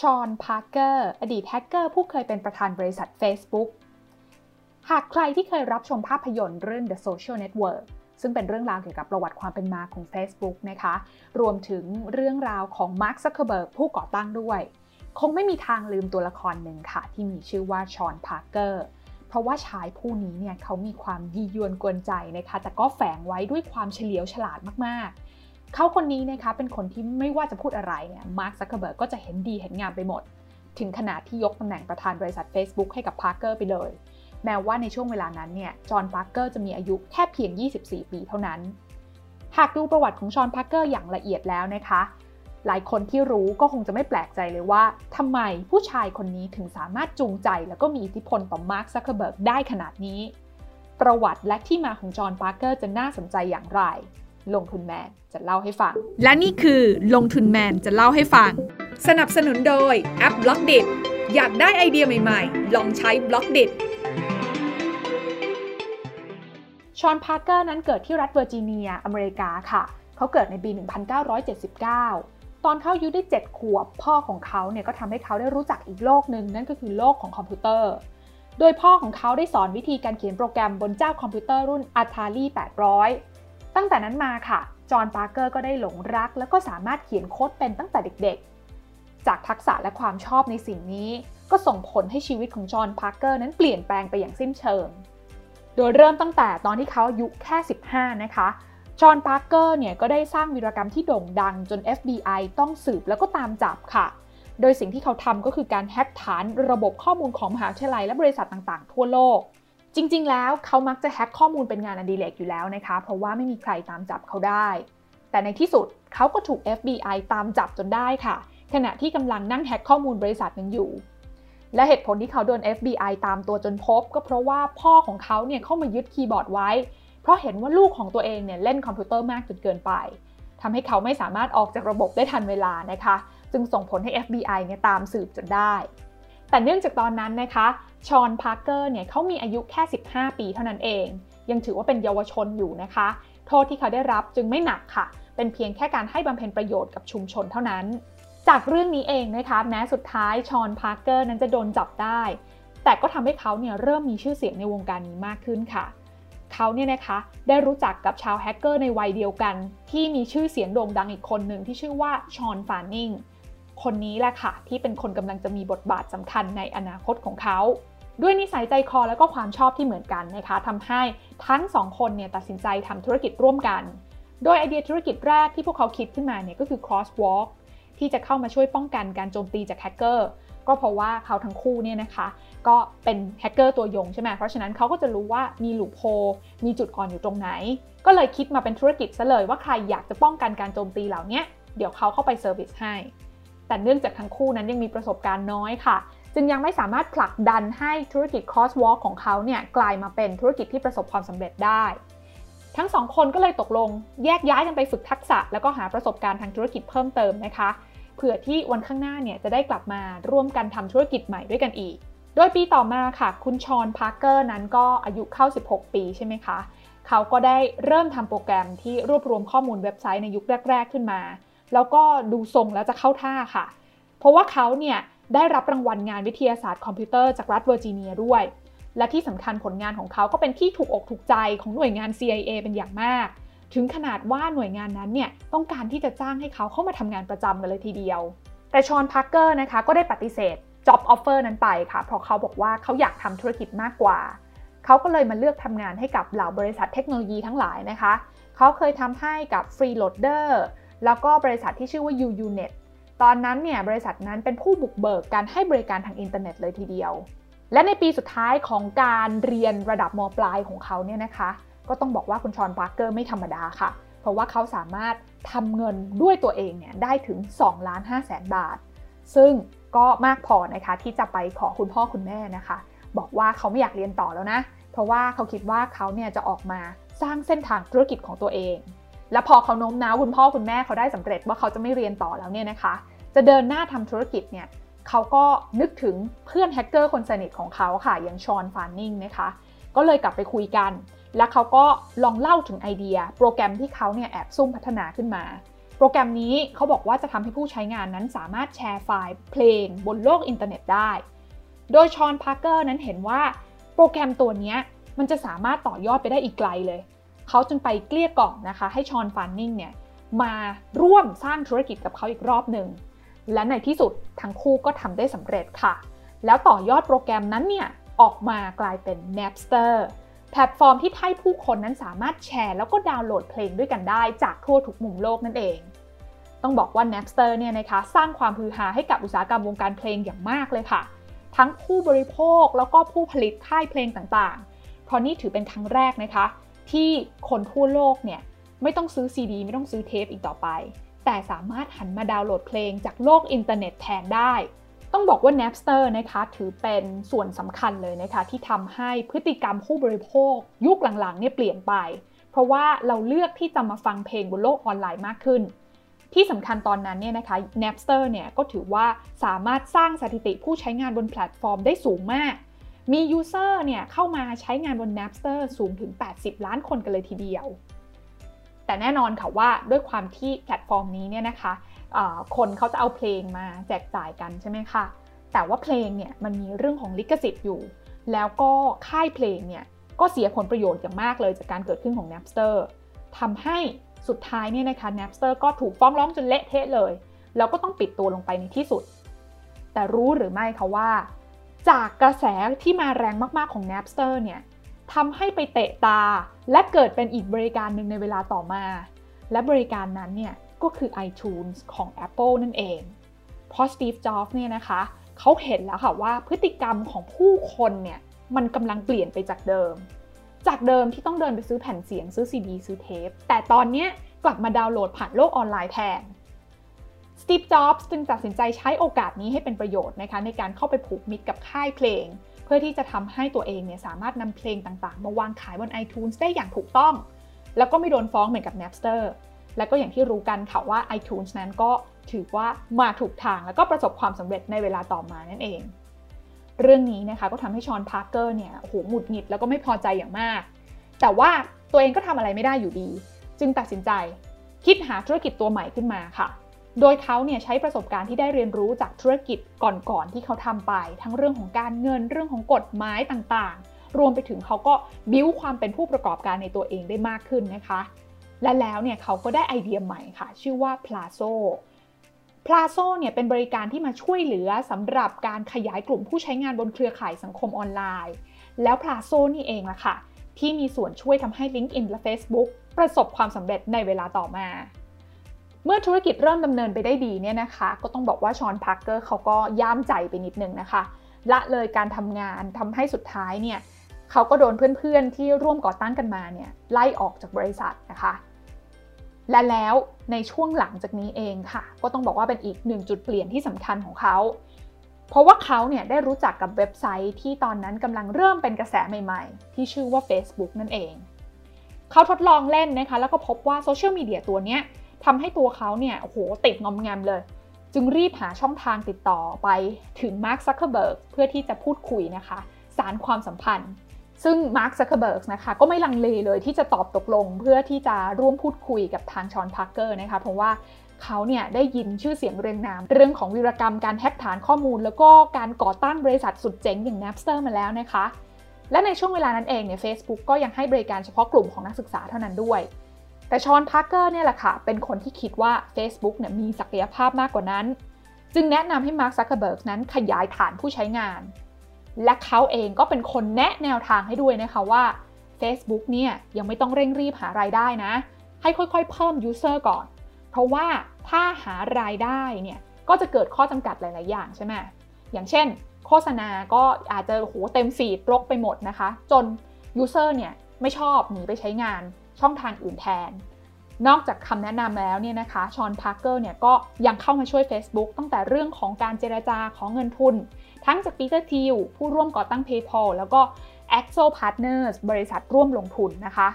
ฌอนพาร์เกอร์อดีตแฮกเกอร์ผู้เคยเป็นประธานบริษัท Facebook หากใครที่เคยรับชมภาพยนตร์เรื่อง The Social Network ซึ่งเป็นเรื่องราวเกี่ยวกับประวัติความเป็นมาของ Facebook นะคะ รวมถึงเรื่องราวของมาร์คซักเคอร์เบิร์กผู้ก่อตั้งด้วย คงไม่มีทางลืมตัวละครหนึ่งค่ะ ที่มีชื่อว่าฌอนพาร์เกอร์ เพราะว่าชายผู้นี้เนี่ยเขามีความยียวนกวนใจนะคะ แต่ก็แฝงไว้ด้วยความเฉลียวฉลาดมากๆ เขาคนนี้นะคะเป็นคนที่ไม่ว่าจะพูดอะไรเนี่ยมาร์คซักเคอร์เบิร์กก็จะเห็นดีเห็นงามไปหมด ถึงขนาดที่ยกตำแหน่งประธานบริษัท Facebook ให้กับพาร์เกอร์ไปเลย แม้ว่าในช่วงเวลานั้นเนี่ยจอห์นพาร์เกอร์จะมีอายุแค่เพียง 24 ปีเท่านั้น หากดูประวัติของชอห์นพาร์เกอร์อย่างละเอียดแล้วนะคะหลายคนที่รู้ก็คงจะไม่แปลกใจเลยว่าทำไมผู้ชายคนนี้ถึงสามารถจูงใจแล้วก็มีอิทธิพลต่อมาร์คซักเคอร์เบิร์กได้ขนาดนี้ ประวัติและที่มาของจอห์นพาร์เกอร์จะน่าสนใจอย่างไร ลงทุนแมนจะเล่าให้ฟัง และนี่คือลงทุนแมนจะเล่าให้ฟัง สนับสนุนโดยแอป Blockdit อยากได้ไอเดียใหม่ๆ ลองใช้ Blockdit ฌอนพาร์เกอร์นั้นเกิดที่รัฐเวอร์จิเนีย อเมริกาค่ะ เขาเกิดในปี 1979 ตอนเขาอายุได้ 7 ขวบ พ่อของเขาเนี่ยก็ทำให้เขาได้รู้จักอีกโลกหนึ่งนั่นก็คือโลกของคอมพิวเตอร์ โดยพ่อของเขาได้สอนวิธีการเขียนโปรแกรมบนเจ้าคอมพิวเตอร์รุ่น Atari 800 ตั้งแต่นั้นมาค่ะ จอห์นพาร์เกอร์ก็ได้หลงรัก แล้วก็สามารถเขียนโค้ดเป็นตั้งแต่เด็กๆ จากทักษะและความชอบในสิ่งนี้ ก็ส่งผลให้ชีวิตของจอห์นพาร์เกอร์นั้นเปลี่ยนแปลงไปอย่างสิ้นเชิง โดยเริ่มตั้งแต่ตอนที่เขาอายุแค่ 15 นะคะ จอห์นพาร์เกอร์เนี่ยก็ได้สร้างวีรกรรมที่โด่งดังจน FBI ต้องสืบแล้วก็ตามจับค่ะ โดยสิ่งที่เขาทำก็คือการแฮ็กฐานระบบข้อมูลของมหาวิทยาลัยและบริษัทต่างๆ ทั่วโลก จริง ๆ แล้วเขามักจะแฮ็กข้อมูลเป็นงานอดิเรกอยู่แล้วนะคะ เพราะว่าไม่มีใครตามจับเขาได้ แต่ในที่สุดเขาก็ถูก FBI ตามจับจนได้ค่ะ ขณะที่กำลังนั่งแฮ็กข้อมูลบริษัทนั้นอยู่ และเหตุผลที่เขาโดน FBI ตามตัวจนพบ ก็เพราะว่าพ่อของเขาเนี่ยเข้ามายึดคีย์บอร์ดไว้ เพราะเห็นว่าลูกของตัวเองเนี่ยเล่นคอมพิวเตอร์มากจนเกินไปทำให้เขาไม่สามารถออกจากระบบได้ทันเวลานะคะ จึงส่งผลให้ FBI เนี่ยตามสืบจนได้ แต่เนื่องจากตอนนั้นนะคะ ฌอน พาร์เกอร์ เนี่ยเขามีอายุแค่ 15 ปีเท่านั้นเอง ยังถือว่าเป็นเยาวชนอยู่นะคะ โทษที่เขาได้รับจึงไม่หนักค่ะ เป็นเพียงแค่การให้บำเพ็ญประโยชน์กับชุมชนเท่านั้น จากเรื่องนี้เองนะคะ แม้สุดท้ายฌอน พาร์เกอร์ นั้นจะโดนจับได้ แต่ก็ทำให้เขาเนี่ยเริ่มมีชื่อเสียงในวงการนี้มากขึ้นค่ะเขาเนี่ยนะคะได้รู้จักกับชาวแฮกเกอร์ในวัยเดียวกัน ที่มีชื่อเสียงโด่งดังอีกคนหนึ่งที่ชื่อว่าฌอนแฟนนิงคนนี้แหละค่ะที่เป็นคนกำลังจะมีบทบาทสำคัญในอนาคตของเขา ด้วยนิสัยใจคอและก็ความชอบที่เหมือนกันนะคะทำให้ทั้งสองคนเนี่ยตัดสินใจทำธุรกิจร่วมกัน โดยไอเดียธุรกิจแรกที่พวกเขาคิดขึ้นมาเนี่ยก็คือ Crosswalk ที่จะเข้ามาช่วยป้องกันการโจมตีจากแฮกเกอร์ก็เพราะว่าเขาทั้งคู่เนี่ยนะคะ ก็เป็นแฮกเกอร์ตัวยงใช่ไหมเพราะฉะนั้นเขาก็จะรู้ว่ามีหลูโพมีจุดอ่อนอยู่ตรงไหน ก็เลยคิดมาเป็นธุรกิจซะเลยว่าใครอยากจะป้องกันการโจมตีเหล่านี้เดี๋ยวเขาเข้าไปเซอร์วิสให้ แต่เนื่องจากทั้งคู่นั้นยังมีประสบการณ์น้อยค่ะ จึงยังไม่สามารถผลักดันให้ธุรกิจ crosswalk ของเขาเนี่ยกลายมาเป็นธุรกิจที่ประสบความสำเร็จได้ ทั้งสองคนก็เลยตกลงแยกย้ายกันไปฝึกทักษะ แล้วก็หาประสบการณ์ทางธุรกิจเพิ่มเติมนะคะเผื่อที่วันข้างหน้าเนี่ยจะได้กลับมาร่วมกันทำธุรกิจใหม่ด้วยกันอีก โดยปีต่อมาค่ะ คุณฌอนพาร์เกอร์นั้นก็อายุเข้า 16 ปีใช่ไหมคะ เขาก็ได้เริ่มทำโปรแกรมที่รวบรวมข้อมูลเว็บไซต์ในยุคแรก ๆ ขึ้นมา แล้วก็ดูทรงแล้วจะเข้าท่าค่ะ เพราะว่าเขาเนี่ย ได้รับรางวัลงานวิทยาศาสตร์คอมพิวเตอร์จากรัฐเวอร์จิเนียด้วย และที่สำคัญผลงานของเขาก็เป็นที่ถูกอกถูกใจของหน่วยงาน CIA เป็นอย่างมาก ถึงขนาดว่าหน่วยงานนั้นเนี่ยต้องการที่จะจ้างให้เขาเข้ามาทำงานประจำกันเลยทีเดียว แต่ฌอนพาร์เกอร์นะคะก็ได้ปฏิเสธ job offer นั้นไปค่ะ เพราะเขาบอกว่าเขาอยากทำธุรกิจมากกว่า เขาก็เลยมาเลือกทำงานให้กับเหล่าบริษัทเทคโนโลยีทั้งหลายนะคะ เขาเคยทำให้กับ Freeloader แล้วก็บริษัทที่ชื่อว่า UUNet ตอนนั้นเนี่ยบริษัทนั้นเป็นผู้บุกเบิกการให้บริการทางอินเทอร์เน็ตเลยทีเดียว และในปีสุดท้ายของการเรียนระดับมปลายของเขาเนี่ยนะคะ ก็ต้องบอกว่าคุณฌอนพาร์เกอร์ไม่ธรรมดาค่ะ เพราะว่าเขาสามารถทำเงินด้วยตัวเองเนี่ยได้ถึง2ล้าน5แสนบาท ซึ่งก็มากพอนะคะที่จะไปขอคุณพ่อคุณแม่นะคะ บอกว่าเขาไม่อยากเรียนต่อแล้วนะ เพราะว่าเขาคิดว่าเขาเนี่ยจะออกมาสร้างเส้นทางธุรกิจของตัวเอง และพอเขาโน้มน้าวคุณพ่อคุณแม่เขาได้สำเร็จว่าเขาจะไม่เรียนต่อแล้วเนี่ยนะคะ จะเดินหน้าทำธุรกิจเนี่ยเขาก็นึกถึงเพื่อนแฮกเกอร์คนสนิทของเขาค่ะอย่างฌอนแฟนนิงนะคะก็เลยกลับไปคุยกัน แล้วเขาก็ลองเล่าถึงไอเดีย โปรแกรมที่เขาเนี่ยแอบซุ่มพัฒนาขึ้นมา โปรแกรมนี้เขาบอกว่าจะทำให้ผู้ใช้งานนั้นสามารถแชร์ไฟล์เพลงบนโลกอินเทอร์เน็ตได้ โดยฌอนพาร์เกอร์นั้นเห็นว่า โปรแกรมตัวนี้มันจะสามารถต่อยอดไปได้อีกไกลเลย เขาจึงไปเกลี้ยกล่อมนะคะ ให้ฌอนแฟนนิงเนี่ยมาร่วมสร้างธุรกิจกับเขาอีกรอบหนึ่ง และในที่สุดทั้งคู่ก็ทำได้สำเร็จค่ะ แล้วต่อยอดโปรแกรมนั้นเนี่ยออกมากลายเป็น Napster แพลตฟอร์มที่ให้ผู้คนนั้นสามารถแชร์ แล้วก็ดาวน์โหลดเพลงด้วยกันได้จากทั่วทุกมุมโลกนั่นเอง ต้องบอกว่า Napster เนี่ยนะคะสร้างความฮือฮาให้กับอุตสาหกรรมวงการเพลงอย่างมากเลยค่ะ ทั้งผู้บริโภคแล้วก็ผู้ผลิตค่ายเพลงต่างๆ เพราะนี่ถือเป็นครั้งแรกนะคะ ที่คนทั่วโลกเนี่ยไม่ต้องซื้อซีดีไม่ต้องซื้อเทปอีกต่อไป แต่สามารถหันมาดาวน์โหลดเพลงจากโลกอินเทอร์เน็ตแทนได้ ต้องบอกว่า Napster นะคะถือเป็นส่วนสำคัญเลยนะคะ ที่ทำให้พฤติกรรมผู้บริโภค ยุคหลังๆเนี่ยเปลี่ยนไป เพราะว่าเราเลือกที่จะมาฟังเพลงบนโลกออนไลน์มากขึ้น ที่สำคัญตอนนั้นเนี่ยนะคะ Napster เนี่ยก็ถือว่าสามารถสร้างสถิติผู้ใช้งานบนแพลตฟอร์มได้สูงมาก มี user เนี่ยเข้ามาใช้งานบน Napster สูงถึง 80 ล้านคนกันเลยทีเดียว แต่แน่นอนค่ะว่าด้วยความที่แพลตฟอร์มนี้เนี่ยนะคะคนเขาจะเอาเพลงมาแจกจ่ายกันใช่ไหมคะ แต่ว่าเพลงเนี่ยมันมีเรื่องของลิขสิทธิ์อยู่ แล้วก็ค่ายเพลงเนี่ยก็เสียผลประโยชน์อย่างมากเลยจากการเกิดขึ้นของ Napster ทำให้สุดท้ายเนี่ยนะคะ Napster ก็ถูกฟ้องร้องจนเละเทะเลย แล้วก็ต้องปิดตัวลงไปในที่สุด แต่รู้หรือไม่คะว่า จากกระแสที่มาแรงมากๆของ Napster เนี่ยทำให้ไปเตะตา และเกิดเป็นอีกบริการหนึ่งในเวลาต่อมา และบริการนั้นเนี่ยก็คือ iTunes ของ Apple นั่นเอง เพราะ Steve Jobs เนี่ยนะคะเขาเห็นแล้วค่ะว่าพฤติกรรมของผู้คนเนี่ยมันกำลังเปลี่ยนไปจากเดิม จากเดิมที่ต้องเดินไปซื้อแผ่นเสียงซื้อซีดีซื้อเทป แต่ตอนนี้กลับมาดาวน์โหลดผ่านโลกออนไลน์แทน Steve Jobs จึงตัดสินใจใช้โอกาสนี้ให้เป็นประโยชน์นะคะในการเข้าไปผูกมิตรกับค่ายเพลง เพื่อที่จะทำให้ตัวเองเนี่ยสามารถนำเพลงต่างๆ มาวางขายบน iTunes ได้อย่างถูกต้อง แล้วก็ไม่โดนฟ้องเหมือนกับ Napster และก็อย่างที่รู้กันค่ะว่า iTunes นั้นก็ถือว่ามาถูกทางแล้วก็ประสบความสำเร็จในเวลาต่อมานั่นเอง เรื่องนี้นะคะก็ทำให้ชอนพาร์เกอร์เนี่ยโหหงุดหงิดแล้วก็ไม่พอใจอย่างมาก แต่ว่าตัวเองก็ทำอะไรไม่ได้อยู่ดี จึงตัดสินใจคิดหาธุรกิจตัวใหม่ขึ้นมาค่ะ โดยเขาเนี่ยใช้ประสบการณ์ที่ได้เรียนรู้จากธุรกิจก่อนๆที่เขาทำไป ทั้งเรื่องของการเงินเรื่องของกฎหมายต่างๆ รวมไปถึงเขาก็บิ้วความเป็นผู้ประกอบการในตัวเองได้มากขึ้นนะคะ และแล้วเนี่ยเขาก็ได้ไอเดียใหม่ค่ะ ชื่อว่า Plazo Plazo เนี่ยเป็นบริการที่มาช่วยเหลือสำหรับการขยายกลุ่มผู้ใช้งานบนเครือข่ายสังคมออนไลน์ แล้ว Plazo นี่เองล่ะค่ะที่มีส่วนช่วยทำให้ LinkedIn และ Facebook ประสบความสำเร็จในเวลาต่อมา เมื่อธุรกิจเริ่มดำเนินไปได้ดีเนี่ยนะคะ ก็ต้องบอกว่าชอนพาร์เกอร์เขาก็ย่ามใจไปนิดนึงนะคะ ละเลยการทำงานทำให้สุดท้ายเนี่ยเขาก็โดนเพื่อนๆที่ร่วมก่อตั้งกันมาเนี่ยไล่ออกจากบริษัทนะคะ และแล้วในช่วงหลังจากนี้เองค่ะ ก็ต้องบอกว่าเป็นอีกหนึ่งจุดเปลี่ยนที่สำคัญของเขาเพราะว่าเขาเนี่ยได้รู้จักกับเว็บไซต์ที่ตอนนั้นกำลังเริ่มเป็นกระแสใหม่ๆ ที่ชื่อว่า Facebook นั่นเอง เขาทดลองเล่นนะคะแล้วก็พบว่าโซเชียลมีเดียตัวเนี้ย ทำให้ตัวเขาเนี่ยโหติดงอมแงมเลย จึงรีบหาช่องทางติดต่อไปถึง Mark Zuckerberg เพื่อที่จะพูดคุยนะคะ สานความสัมพันธ์ ซึ่ง Mark Zuckerberg นะคะก็ไม่ลังเลเลยที่จะตอบตกลงเพื่อที่จะร่วมพูดคุยกับทาง Sean Parker นะคะเพราะว่าเขาเนี่ยได้ยินชื่อเสียงเรียงนาม เรื่องของวีรกรรมการแฮ็กฐานข้อมูล แล้วก็การก่อตั้งบริษัทสุดเจ๋งอย่าง Napster มาแล้วนะคะ และในช่วงเวลานั้นเองเนี่ย Facebook ก็ยังให้บริการเฉพาะกลุ่มของนักศึกษาเท่านั้นด้วย แต่ Sean Parker เนี่ยแหละค่ะ เป็นคนที่คิดว่า Facebook เนี่ยมีศักยภาพมากกว่านั้น จึงแนะนำให้ Mark Zuckerberg นั้นขยายฐานผู้ใช้งาน และเขาเองก็เป็นคนแนะแนวทางให้ด้วยนะคะว่า Facebook เนี่ยยังไม่ต้องเร่งรีบหารายได้นะ ให้ค่อยๆ เพิ่ม user ก่อน เพราะว่าถ้าหารายได้เนี่ยก็จะเกิดข้อจำกัดหลาย ๆ อย่างใช่ไหมอย่างเช่น โฆษณาก็อาจจะโหเต็ม feed รกไปหมดนะคะ จนuser เนี่ยไม่ชอบหนีไปใช้งาน ช่องทางอื่นแทน นอกจากคำแนะนำแล้วเนี่ยนะคะ Sean Parker เนี่ยก็ยังเข้ามาช่วย Facebook ตั้งแต่เรื่องของการเจรจาของเงินทุน ทั้งจาก Peter Thiel ผู้ร่วมก่อตั้ง PayPal แล้วก็ Accel Partners บริษัทร่วมลงทุนนะคะ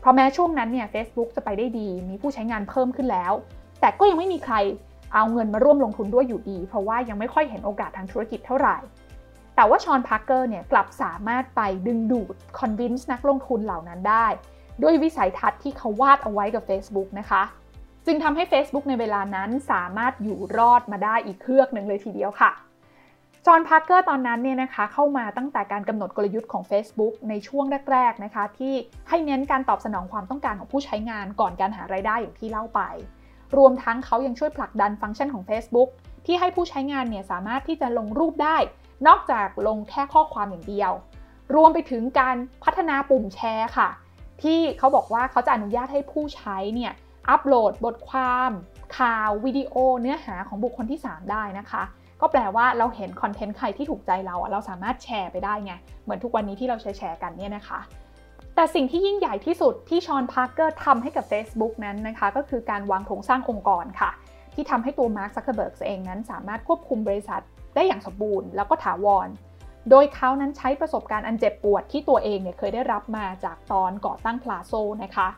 เพราะแม้ช่วงนั้นเนี่ย Facebook จะไปได้ดี มีผู้ใช้งานเพิ่มขึ้นแล้ว แต่ก็ยังไม่มีใครเอาเงินมาร่วมลงทุนด้วยอยู่ดี เพราะว่ายังไม่ค่อยเห็นโอกาสทางธุรกิจเท่าไหร่ แต่ว่า Sean Parker เนี่ยกลับสามารถไปดึงดูด convince นักลงทุนเหล่านั้นได้ ด้วยวิสัยทัศน์ที่เขาวาดเอาไว้กับ Facebook นะคะ จึงทำให้ Facebook ในเวลานั้นสามารถอยู่รอดมาได้อีกเฮือกหนึ่งเลยทีเดียวค่ะ Sean Parker ตอนนั้นเนี่ยนะคะเข้ามาตั้งแต่การกำหนดกลยุทธ์ของ Facebook ในช่วงแรกๆนะคะ ที่ให้เน้นการตอบสนองความต้องการของผู้ใช้งานก่อนการหารายได้อย่างที่เล่าไป รวมทั้งเขายังช่วยผลักดันฟังก์ชันของ Facebook ที่ให้ผู้ใช้งานเนี่ยสามารถที่จะลงรูปได้ นอกจากลงแค่ข้อความอย่างเดียว รวมไปถึงการพัฒนาปุ่มแชร์ค่ะ ที่เขาบอกว่าเขาจะอนุญาตให้ผู้ใช้เนี่ยอัปโหลดบทความข่าววิดีโอเนื้อหาของบุคคลที่ 3 ได้นะคะ ก็แปลว่าเราเห็น content ใครที่ถูกใจเราเราสามารถแชร์ไปได้ไง เหมือนทุกวันนี้ที่เราแชร์กันเนี่ยนะคะ แต่สิ่งที่ยิ่งใหญ่ที่สุดที่ Sean Parker ทำให้กับ Facebook นั้นนะคะ ก็คือการวางโครงสร้างองค์กรค่ะ ที่ทำให้ตัว Mark Zuckerberg เองนั้น สามารถควบคุมบริษัทได้อย่างสมบูรณ์ แล้วก็ถาวร โดยเขานั้นใช้ประสบการณ์อันเจ็บปวดที่ตัวเองเนี่ยเคยได้รับมาจากตอนก่อตั้ง Plaxo นะคะ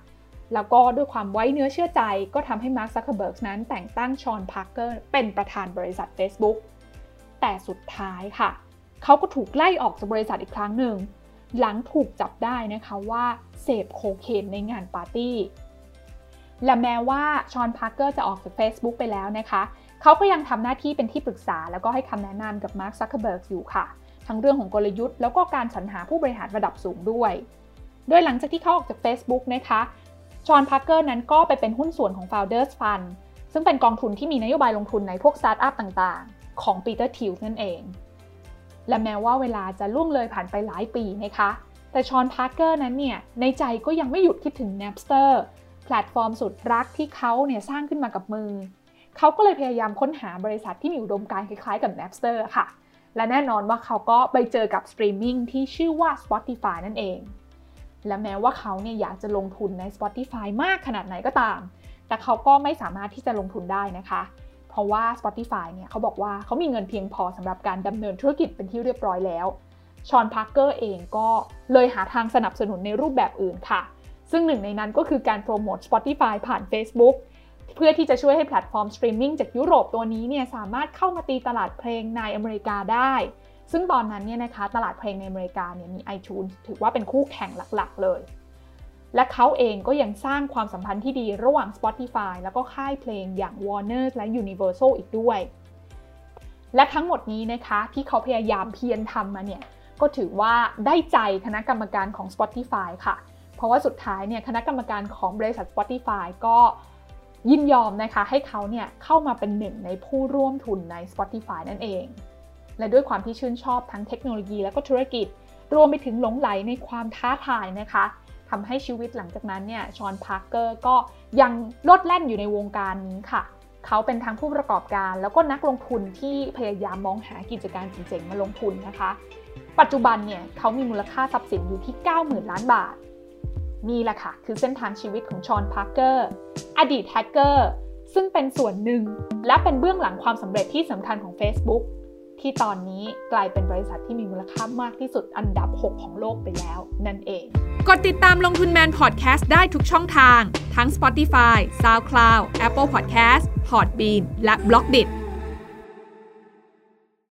แล้วก็ด้วยความไว้เนื้อเชื่อใจก็ทำให้ Mark Zuckerberg นั้นแต่งตั้ง Sean Parker เป็นประธานบริษัท Facebook แต่สุดท้ายค่ะ เขาก็ถูกไล่ออกจากบริษัทอีกครั้งหนึ่ง หลังถูกจับได้นะคะว่าเสพโคเคนในงานปาร์ตี้ และแม้ว่า Sean Parker จะออกจาก Facebook ไปแล้วนะคะ เขาก็ยังทำหน้าที่เป็นที่ปรึกษาแล้วก็ให้คำแนะนำกับ Mark Zuckerberg อยู่ค่ะ ทั้งเรื่องของกลยุทธ์แล้วก็การสรรหาผู้บริหารระดับสูงด้วย โดยหลังจากที่เขาออกจาก Facebook นะคะ Sean Parker นั้นก็ไปเป็นหุ้นส่วนของ Founders Fund ซึ่งเป็นกองทุนที่มีนโยบายลงทุนในพวกสตาร์ทอัพต่างๆ ของ Peter Thiel นั่นเอง และแม้ว่าเวลาจะล่วงเลยผ่านไปหลายปีนะคะ แต่ Sean Parker นั้นเนี่ย ในใจก็ยังไม่หยุดคิดถึง Napster แพลตฟอร์มสุดรักที่เขาเนี่ยสร้างขึ้นมากับมือ เขาก็เลยพยายามค้นหาบริษัทที่มีอุดมการณ์คล้ายๆกับ Napster ค่ะ และแน่นอนว่าเขาก็ไปเจอกับสตรีมมิ่งที่ชื่อว่า Spotify นั่นเอง และแม้ว่าเขาเนี่ยอยากจะลงทุนใน Spotify มากขนาดไหนก็ตาม แต่เขาก็ไม่สามารถที่จะลงทุนได้นะคะ เพราะว่า Spotify เนี่ยเขาบอกว่าเขามีเงินเพียงพอสำหรับการดำเนินธุรกิจเป็นที่เรียบร้อยแล้ว Sean Parker เองก็เลยหาทางสนับสนุนในรูปแบบอื่นค่ะ ซึ่งหนึ่งในนั้นก็คือการโปรโมท Spotify ผ่าน Facebook เพื่อที่จะช่วยให้แพลตฟอร์มสตรีมมิ่งจากยุโรปตัวนี้เนี่ยสามารถเข้ามาตีตลาดเพลงในอเมริกาได้ ซึ่งตอนนั้นเนี่ยนะคะตลาดเพลงในอเมริกาเนี่ยมี iTunes ถือว่าเป็นคู่แข่งหลักๆ เลย และเขาเองก็ยังสร้างความสัมพันธ์ที่ดีระหว่าง Spotify แล้วก็ค่ายเพลงอย่าง Warner และ Universal อีกด้วย และทั้งหมดนี้นะคะที่เขาพยายามเพียรทำมาเนี่ยก็ถือว่าได้ใจคณะกรรมการของ Spotify ค่ะ เพราะว่าสุดท้ายเนี่ยคณะกรรมการของบริษัท Spotify ก็ ยินยอมนะคะให้เขาเนี่ยเข้ามาเป็นหนึ่งในผู้ร่วมทุนใน Spotify นั่นเอง และด้วยความที่ชื่นชอบทั้งเทคโนโลยีและก็ธุรกิจ รวมไปถึงหลงใหลในความท้าทายนะคะทำให้ชีวิตหลังจากนั้นเนี่ย Sean Parker ก็ยังโลดแล่นอยู่ในวงการนี้ค่ะ เขาเป็นทั้งผู้ประกอบการแล้วก็นักลงทุนที่พยายามมองหากิจการเจ๋งๆมาลงทุนนะคะ ปัจจุบันเนี่ยเขามีมูลค่าทรัพย์สินอยู่ที่ 90,000 ล้านบาท นี่แหละค่ะ คือเส้นทางชีวิตของ Sean Parker อดีตแฮกเกอร์ซึ่งเป็นส่วนหนึ่ง และเป็นเบื้องหลังความสำเร็จที่สำคัญของ Facebook ที่ตอนนี้กลายเป็นบริษัทที่มีมูลค่ามากที่สุดอันดับ 6 ของโลกไปแล้ว นั่นเอง กดติดตามลงทุนแมนพอดแคสต์ได้ทุกช่องทาง ทั้ง Spotify, SoundCloud, Apple Podcast, Podbean และ b l o k d i t